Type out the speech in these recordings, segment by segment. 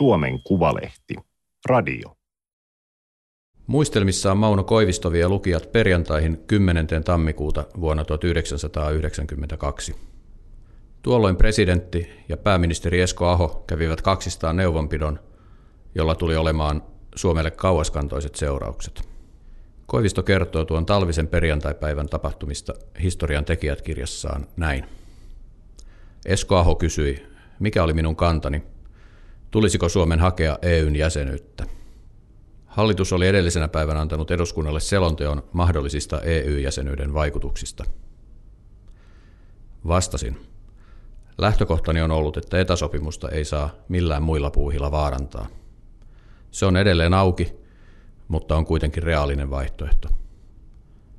Suomen Kuvalehti, radio. Muistelmissaan Mauno Koivisto vie lukijat perjantaihin 10. tammikuuta vuonna 1992. Tuolloin presidentti ja pääministeri Esko Aho kävivät kaksistaan neuvonpidon, jolla tuli olemaan Suomelle kauaskantoiset seuraukset. Koivisto kertoo tuon talvisen perjantaipäivän tapahtumista historian tekijät kirjassaan näin. Esko Aho kysyi, mikä oli minun kantani, tulisiko Suomen hakea EUn jäsenyyttä. Hallitus oli edellisenä päivänä antanut eduskunnalle selonteon mahdollisista EU-jäsenyyden vaikutuksista. Vastasin. Lähtökohtani on ollut, että etäsopimusta ei saa millään muilla puuhilla vaarantaa. Se on edelleen auki, mutta on kuitenkin reaalinen vaihtoehto.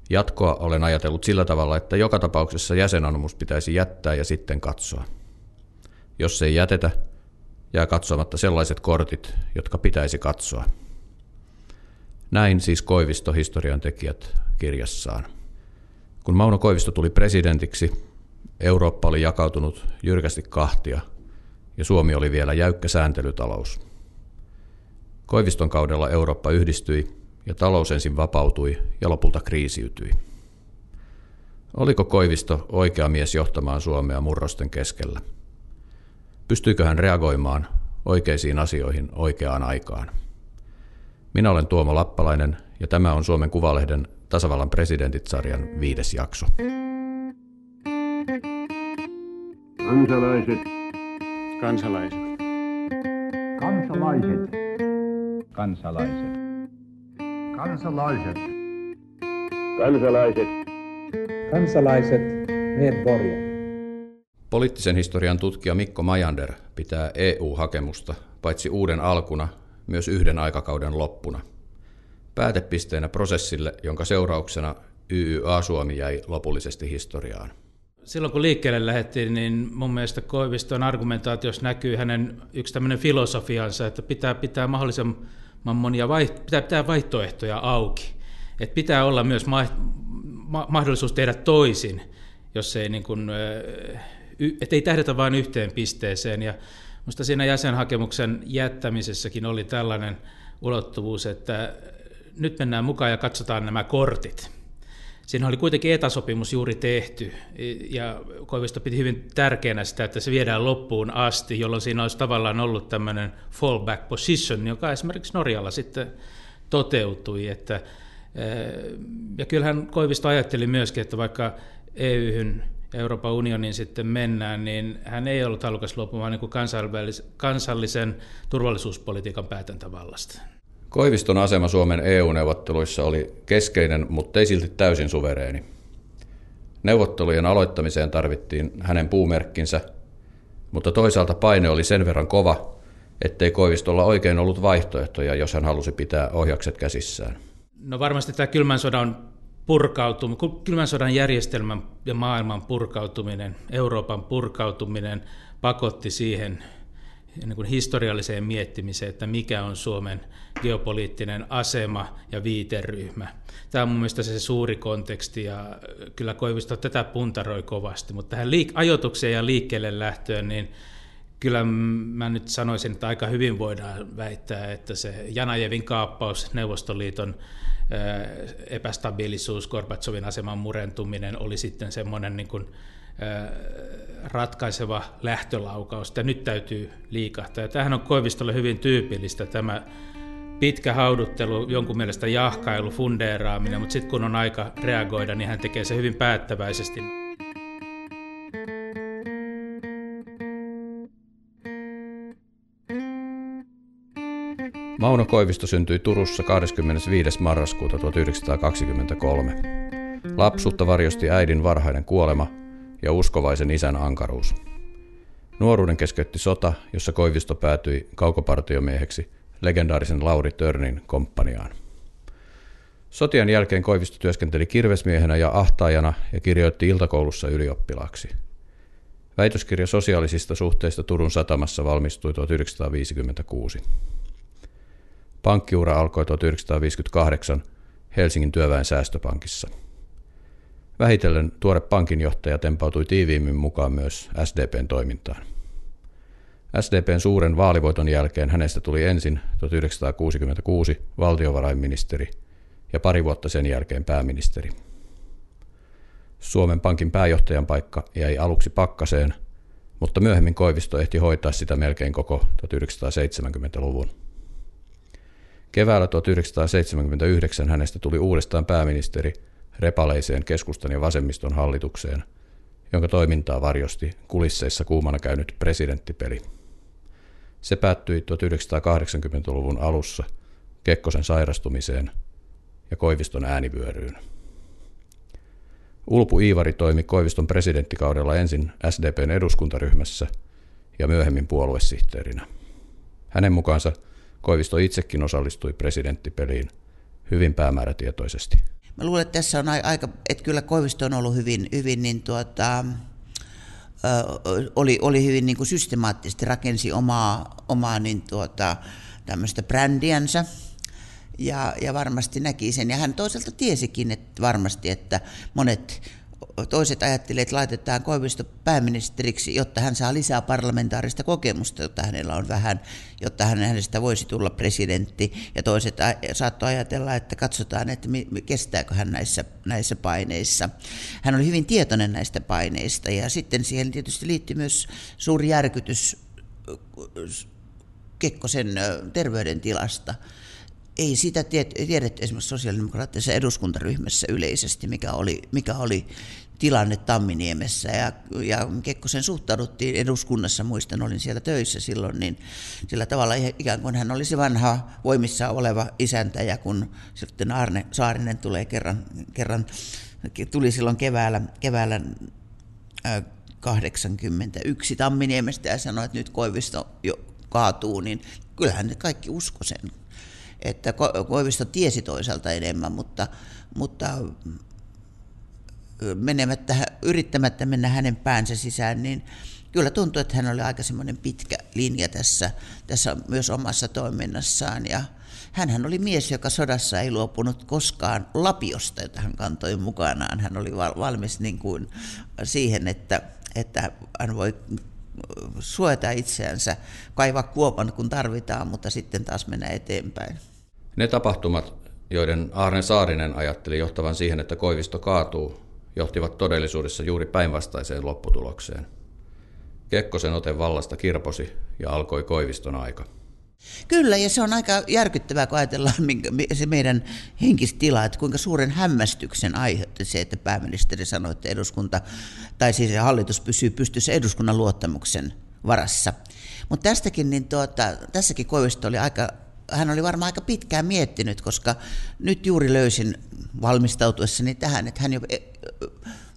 Jatkoa olen ajatellut sillä tavalla, että joka tapauksessa jäsenanomus pitäisi jättää ja sitten katsoa. Jos ei jätetä, jää katsomatta sellaiset kortit, jotka pitäisi katsoa. Näin siis Koivisto historian tekijät kirjassaan. Kun Mauno Koivisto tuli presidentiksi, Eurooppa oli jakautunut jyrkästi kahtia ja Suomi oli vielä jäykkä sääntelytalous. Koiviston kaudella Eurooppa yhdistyi ja talous ensin vapautui ja lopulta kriisiytyi. Oliko Koivisto oikea mies johtamaan Suomea murrosten keskellä? Pystyykö hän reagoimaan oikeisiin asioihin oikeaan aikaan? Minä olen Tuomo Lappalainen ja tämä on Suomen Kuvalehden tasavallan presidentit-sarjan viides jakso. Kansalaiset. Kansalaiset. Kansalaiset. Kansalaiset. Kansalaiset. Kansalaiset. Kansalaiset. Medborgare. Poliittisen historian tutkija Mikko Majander pitää EU-hakemusta paitsi uuden alkuna, myös yhden aikakauden loppuna. Päätepisteenä prosessille, jonka seurauksena YYA Suomi jäi lopullisesti historiaan. Silloin kun liikkeelle lähdettiin, niin mun mielestä Koiviston argumentaatiossa näkyy hänen yksi tämmöinen filosofiansa, että pitää pitää mahdollisimman monia vaiht- pitää pitää vaihtoehtoja auki. Että pitää olla myös ma- ma- mahdollisuus tehdä toisin, jos ei niin kuin, että ei tähdätä vain yhteen pisteeseen. Ja minusta siinä jäsenhakemuksen jättämisessäkin oli tällainen ulottuvuus, että nyt mennään mukaan ja katsotaan nämä kortit. Siinä oli kuitenkin etäsopimus juuri tehty, ja Koivisto piti hyvin tärkeänä sitä, että se viedään loppuun asti, jolloin siinä olisi tavallaan ollut tämmöinen fallback position, joka esimerkiksi Norjalla sitten toteutui. Että, ja kyllähän Koivisto ajatteli myöskin, että vaikka EUhyn ja Euroopan unionin sitten mennään, niin hän ei ollut halukas luopumaan niin kansallisen turvallisuuspolitiikan päätäntävallasta. Koiviston asema Suomen EU-neuvotteluissa oli keskeinen, mutta ei silti täysin suvereeni. Neuvottelujen aloittamiseen tarvittiin hänen puumerkkinsä, mutta toisaalta paine oli sen verran kova, ettei Koivistolla oikein ollut vaihtoehtoja, jos hän halusi pitää ohjakset käsissään. No varmasti tämä kylmän sodan purkautuminen, kylmän sodan järjestelmän ja maailman purkautuminen, Euroopan purkautuminen pakotti siihen niin kuin historialliseen miettimiseen, että mikä on Suomen geopoliittinen asema ja viiteryhmä. Tämä on mun mielestä se suuri konteksti ja kyllä Koivisto tätä puntaroi kovasti, mutta tähän liik- ajoitukseen ja liikkeelle lähtöön, niin kyllä mä nyt sanoisin, että aika hyvin voidaan väittää, että se Janajevin kaappaus, Neuvostoliiton epästabiilisuus, Gorbatsovin aseman murentuminen oli sitten semmoinen niin kuin ratkaiseva lähtölaukaus, että nyt täytyy liikahtaa. Ja tämähän on Koivistolle hyvin tyypillistä tämä pitkä hauduttelu, jonkun mielestä jahkailu, fundeeraaminen, mutta sitten kun on aika reagoida, niin hän tekee se hyvin päättäväisesti. Mauno Koivisto syntyi Turussa 25. marraskuuta 1923. Lapsuutta varjosti äidin varhainen kuolema ja uskovaisen isän ankaruus. Nuoruuden keskeytti sota, jossa Koivisto päätyi kaukopartiomieheksi legendaarisen Lauri Törnin komppaniaan. Sotien jälkeen Koivisto työskenteli kirvesmiehenä ja ahtaajana ja kirjoitti iltakoulussa ylioppilaaksi. Väitöskirja sosiaalisista suhteista Turun satamassa valmistui 1956. Pankkiura alkoi 1958 Helsingin työväen säästöpankissa. Vähitellen tuore pankinjohtaja tempautui tiiviimmin mukaan myös SDPn toimintaan. SDPn suuren vaalivoiton jälkeen hänestä tuli ensin 1966 valtiovarainministeri ja pari vuotta sen jälkeen pääministeri. Suomen Pankin pääjohtajan paikka jäi aluksi pakkaseen, mutta myöhemmin Koivisto ehti hoitaa sitä melkein koko 1970-luvun. Keväällä 1979 hänestä tuli uudestaan pääministeri repaleiseen keskustan ja vasemmiston hallitukseen, jonka toimintaa varjosti kulisseissa kuumana käynyt presidenttipeli. Se päättyi 1980-luvun alussa Kekkosen sairastumiseen ja Koiviston äänivyöryyn. Ulpu Iivari toimi Koiviston presidenttikaudella ensin SDPn eduskuntaryhmässä ja myöhemmin puoluesihteerinä. Hänen mukaansa Koivisto itsekin osallistui presidenttipeliin hyvin päämäärätietoisesti. Mä luulen, että tässä on aika, että kyllä Koivisto on ollut hyvin, hyvin niin tuota, oli, oli hyvin niin kuin systemaattisesti rakensi omaa, omaa niin tuota, tämmöistä brändiänsä, ja, ja varmasti näki sen. Ja hän toisaalta tiesikin että varmasti, että monet toiset ajattelivat, että laitetaan Koivisto pääministeriksi, jotta hän saa lisää parlamentaarista kokemusta, jotta hänellä on vähän, jotta hänestä voisi tulla presidentti. Ja toiset saattoi ajatella, että katsotaan, että kestääkö hän näissä, näissä paineissa. Hän oli hyvin tietoinen näistä paineista ja sitten siihen tietysti liittyy myös suuri järkytys Kekkosen terveydentilasta ei sitä tiedetty esimerkiksi sosiaalidemokraattisessa eduskuntaryhmässä yleisesti, mikä oli, mikä oli tilanne Tamminiemessä. Ja, ja Kekkosen suhtauduttiin eduskunnassa, muistan, olin siellä töissä silloin, niin sillä tavalla ikään kuin hän olisi vanha voimissa oleva isäntä, ja kun sitten Arne Saarinen tulee kerran, kerran tuli silloin keväällä, keväällä 81 Tamminiemestä ja sanoi, että nyt Koivisto jo kaatuu, niin kyllähän ne kaikki usko sen että Koivisto tiesi toisaalta enemmän, mutta, mutta menemättä, yrittämättä mennä hänen päänsä sisään, niin kyllä tuntuu, että hän oli aika semmoinen pitkä linja tässä, tässä myös omassa toiminnassaan. Ja hänhän oli mies, joka sodassa ei luopunut koskaan lapiosta, jota hän kantoi mukanaan. Hän oli valmis niin kuin siihen, että, että hän voi suojata itseänsä, kaivaa kuopan kun tarvitaan, mutta sitten taas mennä eteenpäin. Ne tapahtumat, joiden Aarne Saarinen ajatteli johtavan siihen, että Koivisto kaatuu, johtivat todellisuudessa juuri päinvastaiseen lopputulokseen. Kekkosen ote vallasta kirposi ja alkoi Koiviston aika. Kyllä, ja se on aika järkyttävää, kun ajatellaan se meidän henkistila, että kuinka suuren hämmästyksen aiheutti se, että pääministeri sanoi, että eduskunta, tai siis hallitus pysyy pystyssä eduskunnan luottamuksen varassa. Mutta tästäkin, niin tuota, tässäkin Koivisto oli aika hän oli varmaan aika pitkään miettinyt, koska nyt juuri löysin valmistautuessani tähän, että hän jo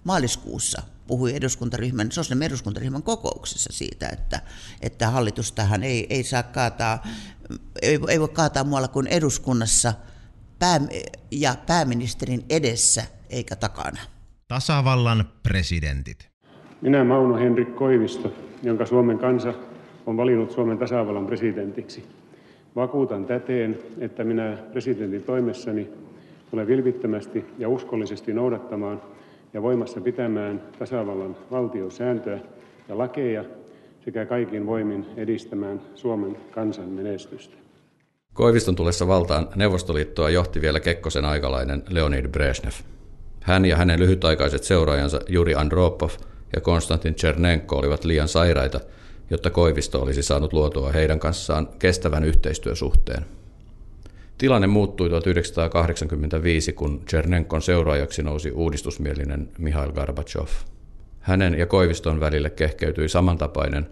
maaliskuussa puhui eduskuntaryhmän, sosiaalinen eduskuntaryhmän kokouksessa siitä, että, että hallitustahan ei, ei saa kaataa, ei, ei voi kaataa muualla kuin eduskunnassa pää, ja pääministerin edessä eikä takana. Tasavallan presidentit. Minä Mauno Henrik Koivisto, jonka Suomen kansa on valinnut Suomen tasavallan presidentiksi. Vakuutan täteen, että minä presidentin toimessani tulen vilpittömästi ja uskollisesti noudattamaan ja voimassa pitämään tasavallan valtiosääntöä ja lakeja sekä kaikin voimin edistämään Suomen kansan menestystä. Koiviston tulessa valtaan Neuvostoliittoa johti vielä Kekkosen aikalainen Leonid Brezhnev. Hän ja hänen lyhytaikaiset seuraajansa Juri Andropov ja Konstantin Chernenko olivat liian sairaita – jotta Koivisto olisi saanut luotua heidän kanssaan kestävän yhteistyösuhteen. Tilanne muuttui 1985, kun Chernenkon seuraajaksi nousi uudistusmielinen Mihail Gorbachev. Hänen ja Koiviston välille kehkeytyi samantapainen,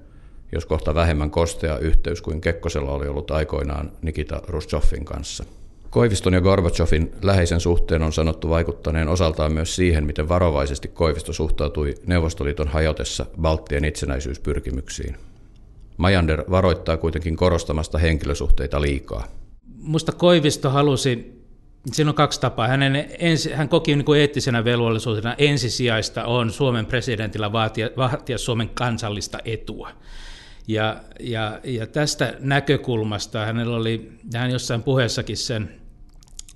jos kohta vähemmän kostea yhteys kuin Kekkosella oli ollut aikoinaan Nikita Rushchofin kanssa. Koiviston ja Gorbachevin läheisen suhteen on sanottu vaikuttaneen osaltaan myös siihen, miten varovaisesti Koivisto suhtautui Neuvostoliiton hajotessa Balttien itsenäisyyspyrkimyksiin. Majander varoittaa kuitenkin korostamasta henkilösuhteita liikaa. Musta Koivisto halusi, siinä on kaksi tapaa. Hänen ensi, hän koki niin kuin eettisenä velvollisuutena ensisijaista on Suomen presidentillä vaatia, vaatia Suomen kansallista etua. Ja, ja, ja tästä näkökulmasta hänellä oli, hän jossain puheessakin sen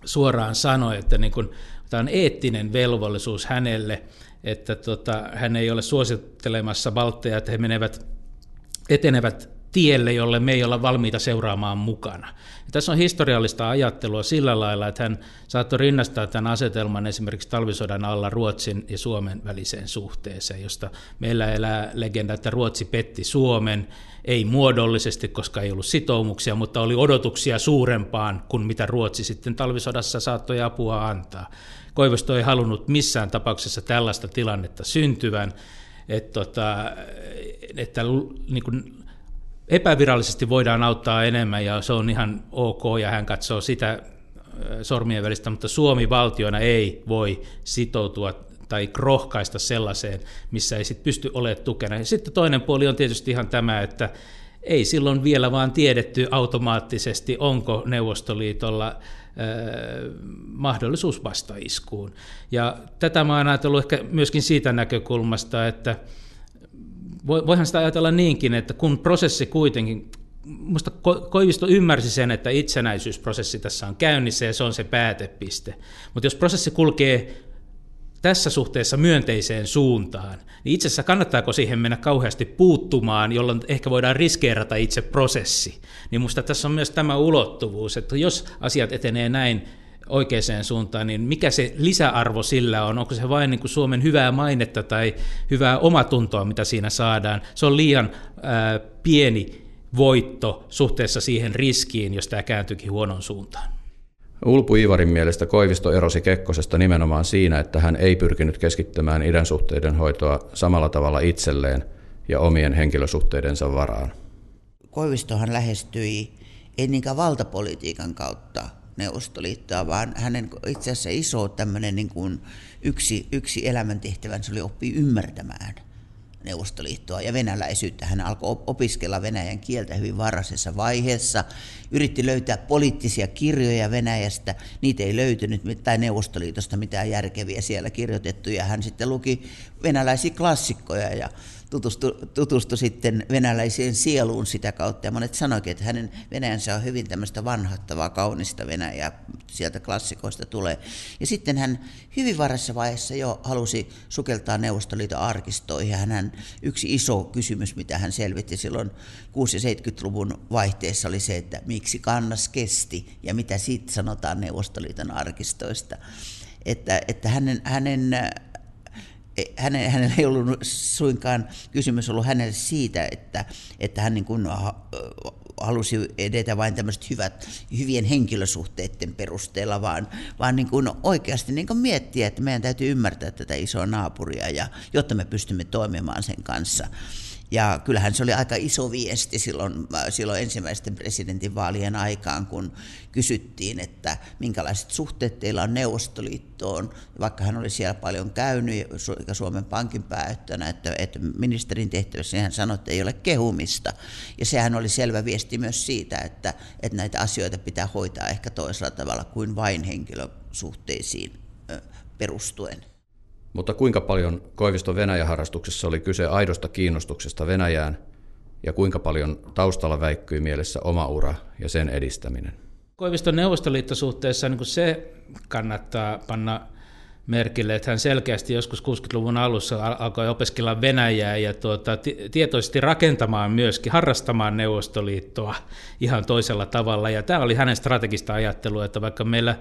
suoraan sanoi, että niin kuin, tämä on eettinen velvollisuus hänelle, että tota, hän ei ole suosittelemassa valtteja, että he menevät, etenevät tielle, jolle me ei olla valmiita seuraamaan mukana. Ja tässä on historiallista ajattelua sillä lailla, että hän saattoi rinnastaa tämän asetelman esimerkiksi talvisodan alla Ruotsin ja Suomen väliseen suhteeseen, josta meillä elää legenda, että Ruotsi petti Suomen, ei muodollisesti, koska ei ollut sitoumuksia, mutta oli odotuksia suurempaan kuin mitä Ruotsi sitten talvisodassa saattoi apua antaa. Koivisto ei halunnut missään tapauksessa tällaista tilannetta syntyvän, että, tota, että niin kuin epävirallisesti voidaan auttaa enemmän ja se on ihan ok ja hän katsoo sitä sormien välistä, mutta Suomi valtiona ei voi sitoutua tai rohkaista sellaiseen, missä ei sit pysty olemaan tukena. Ja sitten toinen puoli on tietysti ihan tämä, että ei silloin vielä vaan tiedetty automaattisesti, onko Neuvostoliitolla mahdollisuus vastaiskuun. Ja tätä mä oon ajatellut ehkä myöskin siitä näkökulmasta, että voihan sitä ajatella niinkin, että kun prosessi kuitenkin, Minusta Koivisto ymmärsi sen, että itsenäisyysprosessi tässä on käynnissä ja se on se päätepiste. Mutta jos prosessi kulkee tässä suhteessa myönteiseen suuntaan, niin itse asiassa kannattaako siihen mennä kauheasti puuttumaan, jolloin ehkä voidaan riskeerata itse prosessi. Niin minusta tässä on myös tämä ulottuvuus, että jos asiat etenee näin oikeaan suuntaan, niin mikä se lisäarvo sillä on? Onko se vain niin kuin Suomen hyvää mainetta tai hyvää omatuntoa, mitä siinä saadaan? Se on liian ää, pieni voitto suhteessa siihen riskiin, jos tämä kääntyykin huonon suuntaan. Ulpu Ivarin mielestä Koivisto erosi Kekkosesta nimenomaan siinä, että hän ei pyrkinyt keskittämään idän suhteiden hoitoa samalla tavalla itselleen ja omien henkilösuhteidensa varaan. Koivistohan lähestyi ei niinkään valtapolitiikan kautta Neuvostoliittoa, vaan hänen itse asiassa iso tämmöinen niin kuin yksi, yksi elämäntehtävänsä oli oppia ymmärtämään Neuvostoliittoa ja venäläisyyttä. Hän alkoi opiskella venäjän kieltä hyvin varhaisessa vaiheessa, yritti löytää poliittisia kirjoja Venäjästä, niitä ei löytynyt, tai Neuvostoliitosta mitään järkeviä siellä kirjoitettuja. Hän sitten luki venäläisiä klassikkoja ja tutustui, tutustui sitten venäläiseen sieluun sitä kautta. Ja monet sanoikin, että hänen Venäjänsä on hyvin tämmöistä vanhattavaa, kaunista Venäjää, sieltä klassikoista tulee. Ja sitten hän hyvin varassa vaiheessa jo halusi sukeltaa Neuvostoliiton arkistoihin. Ja hän, yksi iso kysymys, mitä hän selvitti silloin 6- ja 70-luvun vaihteessa oli se, että miksi kannas kesti ja mitä siitä sanotaan Neuvostoliiton arkistoista. Että, että hänen, hänen hänen, hänellä ei ollut suinkaan kysymys ollut hänelle siitä, että, että hän niin kuin halusi edetä vain tämmöiset hyvät, hyvien henkilösuhteiden perusteella, vaan, vaan niin kuin oikeasti niin kuin miettiä, että meidän täytyy ymmärtää tätä isoa naapuria, ja, jotta me pystymme toimimaan sen kanssa. Ja kyllähän se oli aika iso viesti silloin, silloin ensimmäisten presidentinvaalien aikaan, kun kysyttiin, että minkälaiset suhteet teillä on Neuvostoliittoon, vaikka hän oli siellä paljon käynyt, ja Suomen Pankin päättönä, että, että ministerin tehtävässä hän sanoi, että ei ole kehumista. Ja sehän oli selvä viesti myös siitä, että, että näitä asioita pitää hoitaa ehkä toisella tavalla kuin vain henkilösuhteisiin perustuen. Mutta kuinka paljon Koiviston Venäjä-harrastuksessa oli kyse aidosta kiinnostuksesta Venäjään ja kuinka paljon taustalla väikkyi mielessä oma ura ja sen edistäminen? Koiviston neuvostoliittosuhteessa niin se kannattaa panna merkille, että hän selkeästi joskus 60-luvun alussa alkoi opiskella Venäjää ja tuota, tietoisesti rakentamaan myöskin, harrastamaan Neuvostoliittoa ihan toisella tavalla. Ja tämä oli hänen strategista ajattelua, että vaikka meillä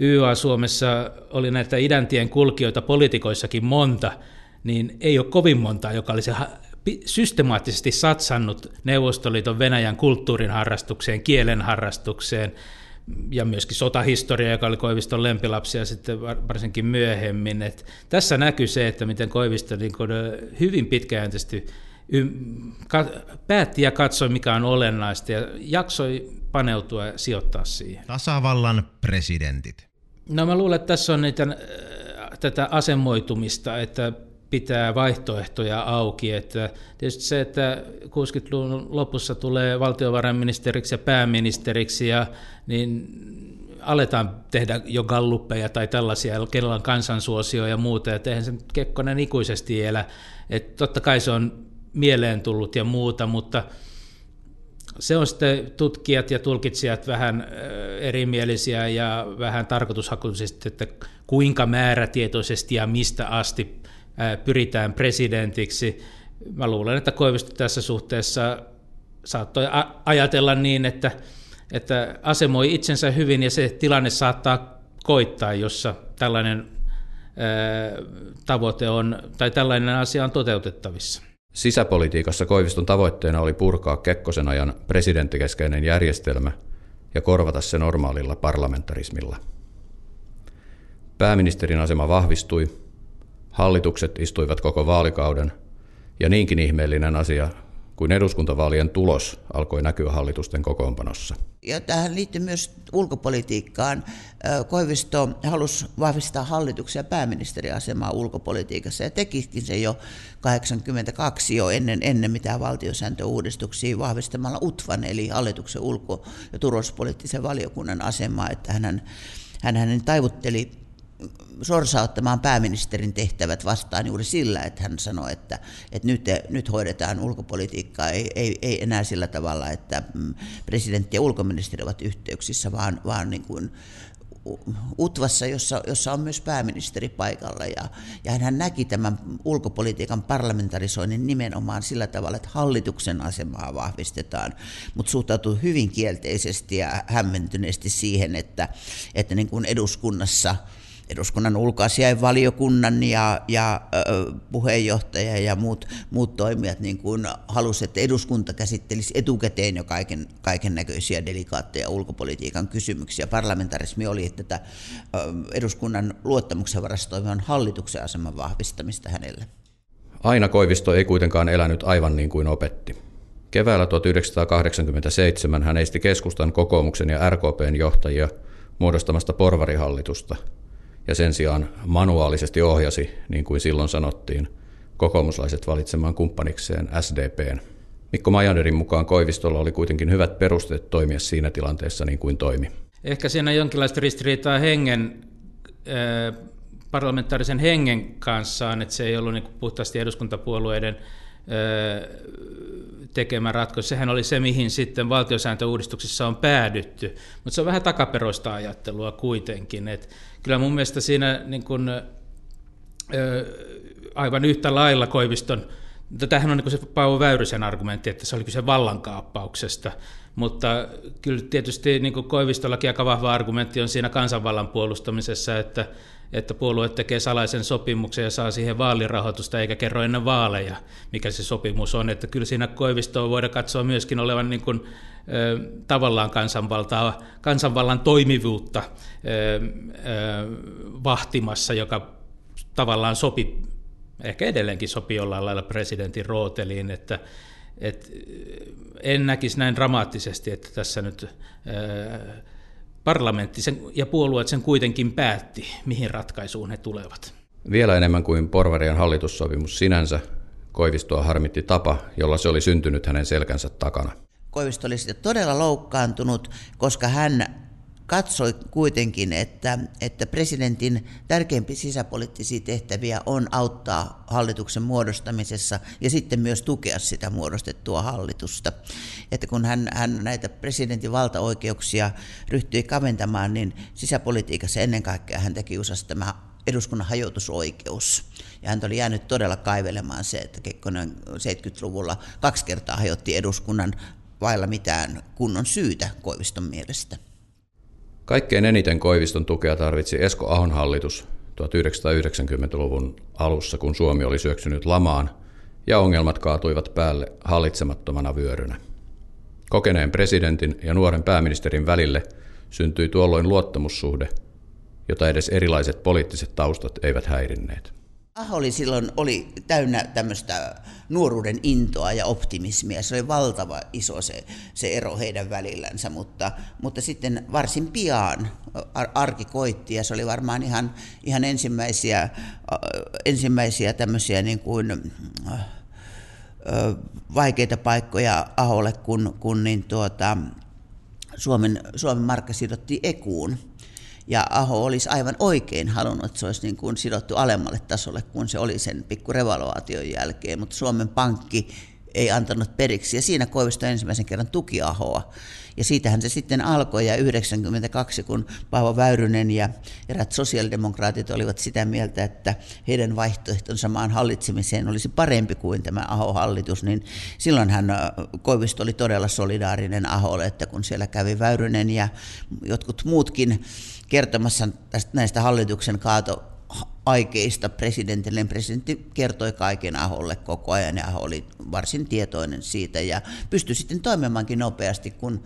YA Suomessa oli näitä idäntien kulkijoita poliitikoissakin monta, niin ei ole kovin monta, joka olisi systemaattisesti satsannut Neuvostoliiton Venäjän kulttuurin harrastukseen, kielen harrastukseen ja myöskin sotahistoria, joka oli Koiviston lempilapsia sitten varsinkin myöhemmin. Et tässä näkyy se, että miten Koivisto niin hyvin pitkäjänteisesti päätti ja katsoi, mikä on olennaista ja jaksoi paneutua ja sijoittaa siihen. Tasavallan presidentit. No mä luulen, että tässä on niitä, äh, tätä asemoitumista, että pitää vaihtoehtoja auki. Että tietysti se, että 60-luvun lopussa tulee valtiovarainministeriksi ja pääministeriksi, ja, niin aletaan tehdä jo galluppeja tai tällaisia, kenellä on kansansuosio ja muuta, että eihän se Kekkonen ikuisesti elä. Että totta kai se on mieleen tullut ja muuta, mutta se on sitten tutkijat ja tulkitsijat vähän erimielisiä ja vähän tarkoitushakuisesti, että kuinka määrätietoisesti ja mistä asti pyritään presidentiksi. Mä luulen, että Koivisto tässä suhteessa saattoi ajatella niin, että, että asemoi itsensä hyvin ja se tilanne saattaa koittaa, jossa tällainen tavoite on, tai tällainen asia on toteutettavissa. Sisäpolitiikassa Koiviston tavoitteena oli purkaa Kekkosen ajan presidenttikeskeinen järjestelmä ja korvata se normaalilla parlamentarismilla. Pääministerin asema vahvistui, hallitukset istuivat koko vaalikauden ja niinkin ihmeellinen asia kuin eduskuntavaalien tulos alkoi näkyä hallitusten kokoonpanossa. Ja tähän liittyy myös ulkopolitiikkaan. Koivisto halusi vahvistaa hallituksen ja pääministeriasemaa ulkopolitiikassa ja tekikin se jo 82 jo ennen, ennen mitään valtiosääntöuudistuksia vahvistamalla UTVAN eli hallituksen ulko- ja turvallisuuspoliittisen valiokunnan asemaa, että hän, hän hänen taivutteli sorsauttamaan pääministerin tehtävät vastaan juuri sillä, että hän sanoi, että, että nyt, nyt hoidetaan ulkopolitiikkaa, ei, ei, ei enää sillä tavalla, että mm, presidentti ja ulkoministeri ovat yhteyksissä, vaan, vaan niin kuin Utvassa, jossa, jossa on myös pääministeri paikalla. Ja, ja hän näki tämän ulkopolitiikan parlamentarisoinnin nimenomaan sillä tavalla, että hallituksen asemaa vahvistetaan, mutta suhtautuu hyvin kielteisesti ja hämmentyneesti siihen, että, että niin kuin eduskunnassa – eduskunnan ulkoasiainvaliokunnan ja, ja puheenjohtaja ja muut, muut toimijat niin kuin halusivat, että eduskunta käsittelisi etukäteen jo kaiken, kaiken näköisiä delikaatteja ulkopolitiikan kysymyksiä. Parlamentarismi oli, että tätä eduskunnan luottamuksen varastoivan hallituksen aseman vahvistamista hänelle. Aina Koivisto ei kuitenkaan elänyt aivan niin kuin opetti. Keväällä 1987 hän eisti keskustan, kokoomuksen ja RKPn johtajia muodostamasta porvarihallitusta – ja sen sijaan manuaalisesti ohjasi, niin kuin silloin sanottiin, kokoomuslaiset valitsemaan kumppanikseen SDPn. Mikko Majanderin mukaan Koivistolla oli kuitenkin hyvät perusteet toimia siinä tilanteessa niin kuin toimi. Ehkä siinä jonkinlaista ristiriitaa hengen, parlamentaarisen hengen kanssa että se ei ollut niin puhtaasti eduskuntapuolueiden tekemä ratkaisu. Sehän oli se, mihin sitten valtiosääntöuudistuksessa on päädytty, mutta se on vähän takaperoista ajattelua kuitenkin. Et kyllä mun mielestä siinä niin kun, aivan yhtä lailla Koiviston, tämähän on niin se Paavo Väyrysen argumentti, että se oli kyse vallankaappauksesta, mutta kyllä tietysti niin Koivistollakin aika vahva argumentti on siinä kansanvallan puolustamisessa, että että puolue tekee salaisen sopimuksen ja saa siihen vaalirahoitusta eikä kerro ennen vaaleja, mikä se sopimus on. Että kyllä siinä Koivistoa voidaan katsoa myöskin olevan niin kuin, tavallaan kansanvaltaa, kansanvallan toimivuutta vahtimassa, joka tavallaan sopi, ehkä edelleenkin sopii jollain lailla presidentin rooteliin, että et en näkisi näin dramaattisesti, että tässä nyt parlamentti sen, ja puolueet sen kuitenkin päätti, mihin ratkaisuun he tulevat. Vielä enemmän kuin porvarien hallitussopimus sinänsä, Koivistoa harmitti tapa, jolla se oli syntynyt hänen selkänsä takana. Koivisto oli sitten todella loukkaantunut, koska hän katsoi kuitenkin, että, että presidentin tärkeimpiä sisäpoliittisia tehtäviä on auttaa hallituksen muodostamisessa ja sitten myös tukea sitä muodostettua hallitusta. Että kun hän, hän näitä presidentin valtaoikeuksia ryhtyi kaventamaan, niin sisäpolitiikassa ennen kaikkea hän teki usasta tämä eduskunnan hajotusoikeus. Ja hän oli jäänyt todella kaivelemaan se, että Kekkonen 70-luvulla kaksi kertaa hajotti eduskunnan vailla mitään kunnon syytä Koiviston mielestä. Kaikkein eniten Koiviston tukea tarvitsi Esko Ahon hallitus 1990-luvun alussa, kun Suomi oli syöksynyt lamaan ja ongelmat kaatuivat päälle hallitsemattomana vyörynä. Kokeneen presidentin ja nuoren pääministerin välille syntyi tuolloin luottamussuhde, jota edes erilaiset poliittiset taustat eivät häirinneet. Aho oli silloin oli täynnä tämmöistä nuoruuden intoa ja optimismia. Se oli valtava iso se, se ero heidän välillänsä, mutta, mutta sitten varsin pian arki koitti ja se oli varmaan ihan, ihan ensimmäisiä, ensimmäisiä tämmöisiä niin kuin, vaikeita paikkoja Aholle, kun, kun niin tuota, Suomen, Suomen markka sidottiin ekuun ja Aho olisi aivan oikein halunnut, että se olisi niin kuin sidottu alemmalle tasolle, kun se oli sen pikku revaluaation jälkeen, mutta Suomen Pankki ei antanut periksi. Ja siinä Koivisto ensimmäisen kerran tuki Ahoa. Ja siitähän se sitten alkoi ja 92, kun Paavo Väyrynen ja erät sosiaalidemokraatit olivat sitä mieltä, että heidän vaihtoehtonsa maan hallitsemiseen olisi parempi kuin tämä Aho-hallitus, niin silloin hän Koivisto oli todella solidaarinen Aholle, että kun siellä kävi Väyrynen ja jotkut muutkin kertomassa näistä hallituksen kaato aikeista presidentille. Presidentti kertoi kaiken Aholle koko ajan ja Aho oli varsin tietoinen siitä ja pystyi sitten toimimaankin nopeasti, kun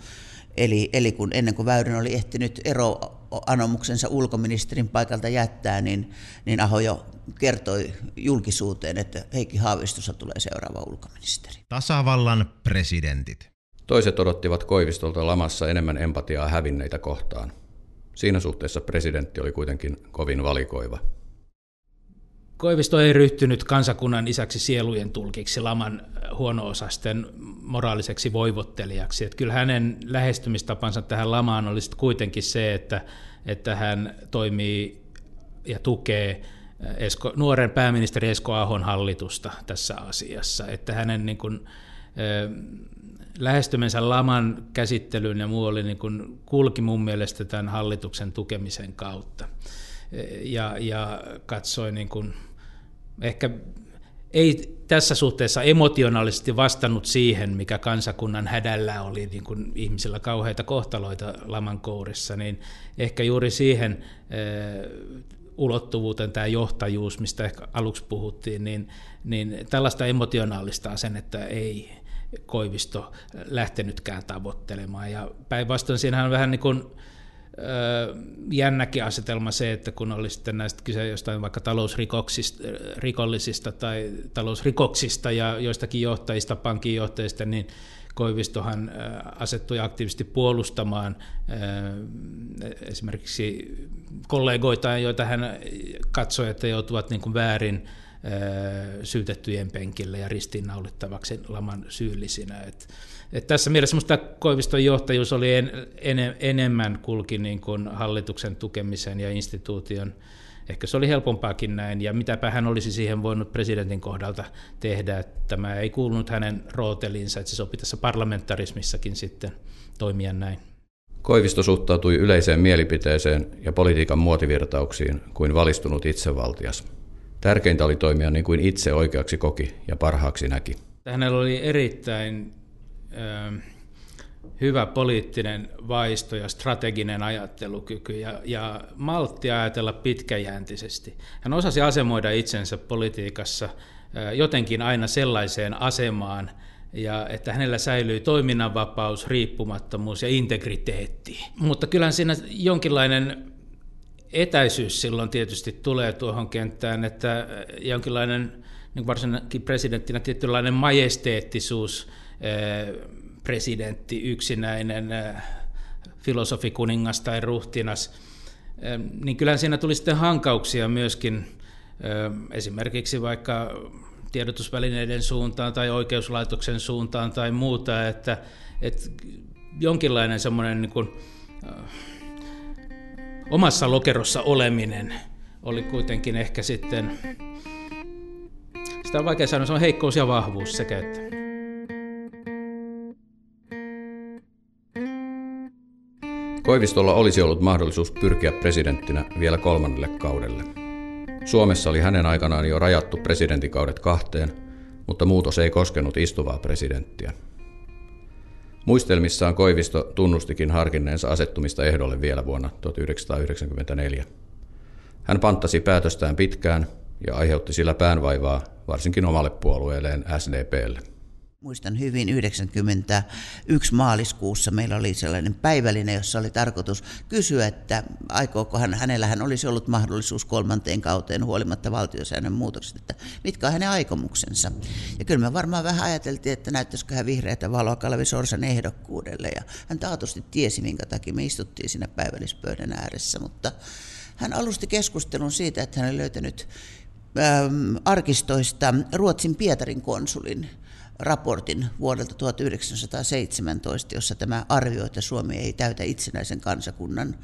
Eli, eli kun ennen kuin Väyrynen oli ehtinyt eroanomuksensa ulkoministerin paikalta jättää, niin, niin Aho jo kertoi julkisuuteen, että Heikki Haavistossa tulee seuraava ulkoministeri. Tasavallan presidentit. Toiset odottivat Koivistolta lamassa enemmän empatiaa hävinneitä kohtaan. Siinä suhteessa presidentti oli kuitenkin kovin valikoiva. Koivisto ei ryhtynyt kansakunnan isäksi sielujen tulkiksi laman huono-osasten moraaliseksi voivottelijaksi. Että kyllä hänen lähestymistapansa tähän lamaan oli kuitenkin se, että, että hän toimii ja tukee Esko, nuoren pääministeri Esko Ahon hallitusta tässä asiassa. Että hänen niin kuin, lähestymensä laman käsittelyyn ja muu oli niin kuin, kulki mun mielestä tämän hallituksen tukemisen kautta. Ja, ja katsoi niin kuin, ehkä ei tässä suhteessa emotionaalisesti vastannut siihen, mikä kansakunnan hädällä oli niin kuin ihmisillä kauheita kohtaloita laman kourissa, niin ehkä juuri siihen ulottuvuuteen tämä johtajuus, mistä ehkä aluksi puhuttiin, niin, niin tällaista emotionaalista asennetta ei Koivisto lähtenytkään tavoittelemaan. Ja päinvastoin siinähän on vähän niin kuin, jännäkin asetelma se, että kun oli sitten näistä kyse jostain vaikka talousrikollisista tai talousrikoksista ja joistakin johtajista, pankinjohtajista, niin Koivistohan asettui aktiivisesti puolustamaan esimerkiksi kollegoita, joita hän katsoi, että joutuvat niin kuin väärin syytettyjen penkille ja ristiinnaulittavaksi laman syyllisinä. Et, et tässä mielessä minusta Koiviston johtajuus oli en, en, enemmän kulki niin kuin hallituksen tukemisen ja instituution Ehkä se oli helpompaakin näin, ja mitäpä hän olisi siihen voinut presidentin kohdalta tehdä, että tämä ei kuulunut hänen rootelinsa, että se sopi tässä parlamentarismissakin sitten toimia näin. Koivisto suhtautui yleiseen mielipiteeseen ja politiikan muotivirtauksiin kuin valistunut itsevaltias. Tärkeintä oli toimia niin kuin itse oikeaksi koki ja parhaaksi näki. Hänellä oli erittäin hyvä poliittinen vaisto ja strateginen ajattelukyky ja, ja maltti ajatella pitkäjäntisesti. Hän osasi asemoida itsensä politiikassa äh, jotenkin aina sellaiseen asemaan, ja että hänellä säilyi toiminnanvapaus, riippumattomuus ja integriteetti. Mutta kyllä siinä jonkinlainen etäisyys silloin tietysti tulee tuohon kenttään, että jonkinlainen, niin varsinkin presidenttinä tietynlainen majesteettisuus, presidentti, yksinäinen eh, filosofikuningas tai ruhtinas, eh, niin kyllähän siinä tuli sitten hankauksia myöskin esimerkiksi vaikka tiedotusvälineiden suuntaan tai oikeuslaitoksen suuntaan tai muuta, että, että jonkinlainen semmoinen niin kuin, omassa lokerossa oleminen oli kuitenkin ehkä sitten, sitä on vaikea sanoa, se on heikkous ja vahvuus sekä että. Koivistolla olisi ollut mahdollisuus pyrkiä presidenttinä vielä kolmannelle kaudelle. Suomessa oli hänen aikanaan jo rajattu presidentikaudet kahteen, mutta muutos ei koskenut istuvaa presidenttiä. Muistelmissaan Koivisto tunnustikin harkinneensa asettumista ehdolle vielä vuonna 1994. Hän panttasi päätöstään pitkään ja aiheutti sillä päänvaivaa varsinkin omalle puolueelleen SDPlle muistan hyvin 91 maaliskuussa meillä oli sellainen päivällinen, jossa oli tarkoitus kysyä, että aikooko hän, hänellähän olisi ollut mahdollisuus kolmanteen kauteen huolimatta valtiosäännön muutoksesta, että mitkä on hänen aikomuksensa. Ja kyllä me varmaan vähän ajateltiin, että näyttäisikö hän vihreätä valoa Kalevi Sorsan ehdokkuudelle. Ja hän taatusti tiesi, minkä takia me istuttiin siinä päivällispöydän ääressä, mutta hän alusti keskustelun siitä, että hän oli löytänyt arkistoista Ruotsin Pietarin konsulin raportin vuodelta 1917, jossa tämä arvioi, että Suomi ei täytä itsenäisen kansakunnan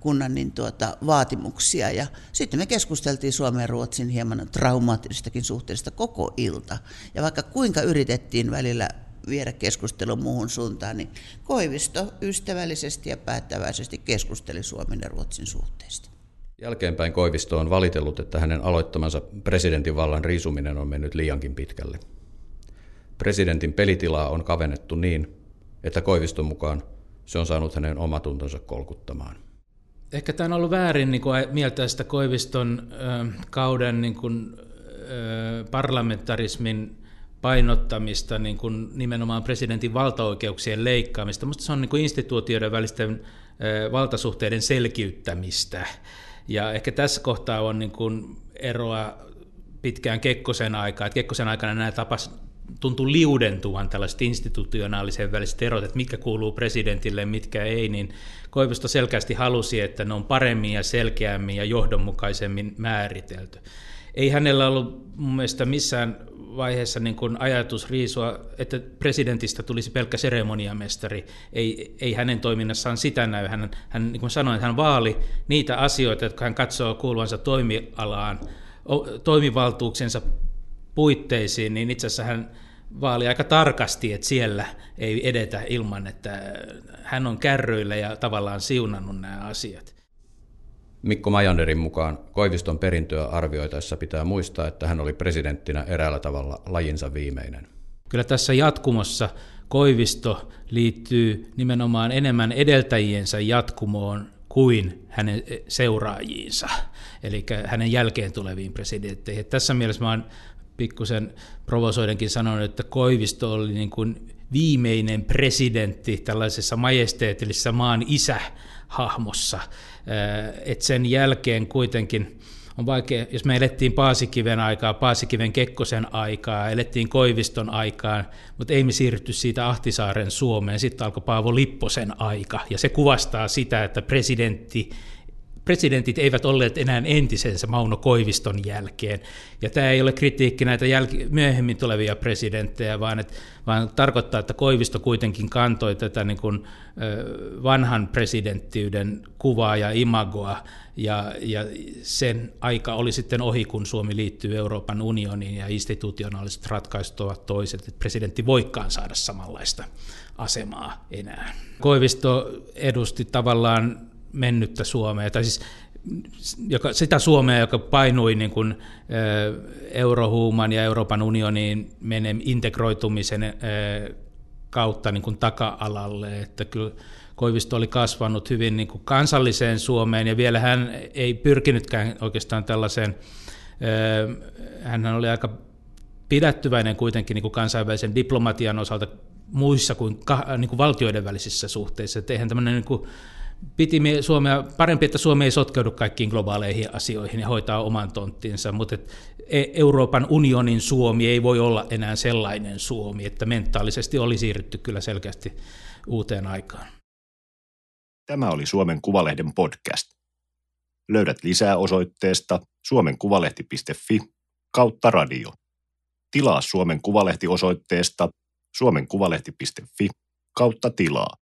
kunnan, niin tuota, vaatimuksia. Ja sitten me keskusteltiin Suomen ja Ruotsin hieman traumaattisestakin suhteesta koko ilta. Ja vaikka kuinka yritettiin välillä viedä keskustelun muuhun suuntaan, niin Koivisto ystävällisesti ja päättäväisesti keskusteli Suomen ja Ruotsin suhteista. Jälkeenpäin Koivisto on valitellut, että hänen aloittamansa presidentin vallan riisuminen on mennyt liiankin pitkälle. Presidentin pelitilaa on kavennettu niin, että Koiviston mukaan se on saanut hänen omatuntonsa kolkuttamaan. Ehkä tämä on ollut väärin niin kuin mieltää sitä Koiviston kauden niin kuin, parlamentarismin painottamista, niin kuin nimenomaan presidentin valtaoikeuksien leikkaamista. Minusta se on niin kuin instituutioiden välisten valtasuhteiden selkiyttämistä. Ja ehkä tässä kohtaa on niin kuin eroa pitkään Kekkosen aikaa. Kekkosen aikana nämä tapas tuntuu liudentuvan tällaiset institutionaalisen väliset erot, että mitkä kuuluu presidentille, mitkä ei, niin Koivisto selkeästi halusi, että ne on paremmin ja selkeämmin ja johdonmukaisemmin määritelty. Ei hänellä ollut mun mielestä missään vaiheessa niin kuin ajatus riisua, että presidentistä tulisi pelkkä seremoniamestari. Ei, ei hänen toiminnassaan sitä näy. Hän, hän niin kuin sanoin, hän vaali niitä asioita, jotka hän katsoo kuuluvansa toimialaan, toimivaltuuksensa puitteisiin, niin itse asiassa hän vaali aika tarkasti, että siellä ei edetä ilman, että hän on kärryillä ja tavallaan siunannut nämä asiat. Mikko Majanderin mukaan Koiviston perintöä arvioitaessa pitää muistaa, että hän oli presidenttinä eräällä tavalla lajinsa viimeinen. Kyllä tässä jatkumossa Koivisto liittyy nimenomaan enemmän edeltäjiensä jatkumoon kuin hänen seuraajiinsa, eli hänen jälkeen tuleviin presidentteihin. Tässä mielessä mä oon pikkusen provosoidenkin sanonut, että Koivisto oli niin kuin viimeinen presidentti tällaisessa majesteetillisessa maan isä hahmossa, että sen jälkeen kuitenkin on vaikea, jos me elettiin Paasikiven aikaa, Paasikiven Kekkosen aikaa, elettiin Koiviston aikaan, mutta ei me siirrytty siitä Ahtisaaren Suomeen, sitten alkoi Paavo Lipposen aika, ja se kuvastaa sitä, että presidentti presidentit eivät olleet enää entisensä Mauno Koiviston jälkeen. Ja tämä ei ole kritiikki näitä jälki- myöhemmin tulevia presidenttejä, vaan, et, vaan tarkoittaa, että Koivisto kuitenkin kantoi tätä niin kuin, vanhan presidenttiyden kuvaa ja imagoa, ja, ja sen aika oli sitten ohi, kun Suomi liittyy Euroopan unioniin ja institutionaaliset ratkaisut ovat toiset, että presidentti voikaan saada samanlaista asemaa enää. Koivisto edusti tavallaan mennyttä Suomea, tai siis joka, sitä Suomea, joka painui niin kuin, eurohuuman ja Euroopan unioniin menen integroitumisen kautta niin kuin taka-alalle, että kyllä Koivisto oli kasvanut hyvin niin kuin kansalliseen Suomeen, ja vielä hän ei pyrkinytkään oikeastaan tällaiseen, hän oli aika pidättyväinen kuitenkin niin kuin kansainvälisen diplomatian osalta muissa kuin, niin kuin valtioiden välisissä suhteissa, että eihän tämmöinen niin kuin, piti Suomea, parempi, että Suomi ei sotkeudu kaikkiin globaaleihin asioihin ja hoitaa oman tonttinsa, mutta e- Euroopan unionin Suomi ei voi olla enää sellainen Suomi, että mentaalisesti oli siirrytty kyllä selkeästi uuteen aikaan. Tämä oli Suomen Kuvalehden podcast. Löydät lisää osoitteesta suomenkuvalehti.fi kautta radio. Tilaa Suomen Kuvalehti osoitteesta suomenkuvalehti.fi kautta tilaa.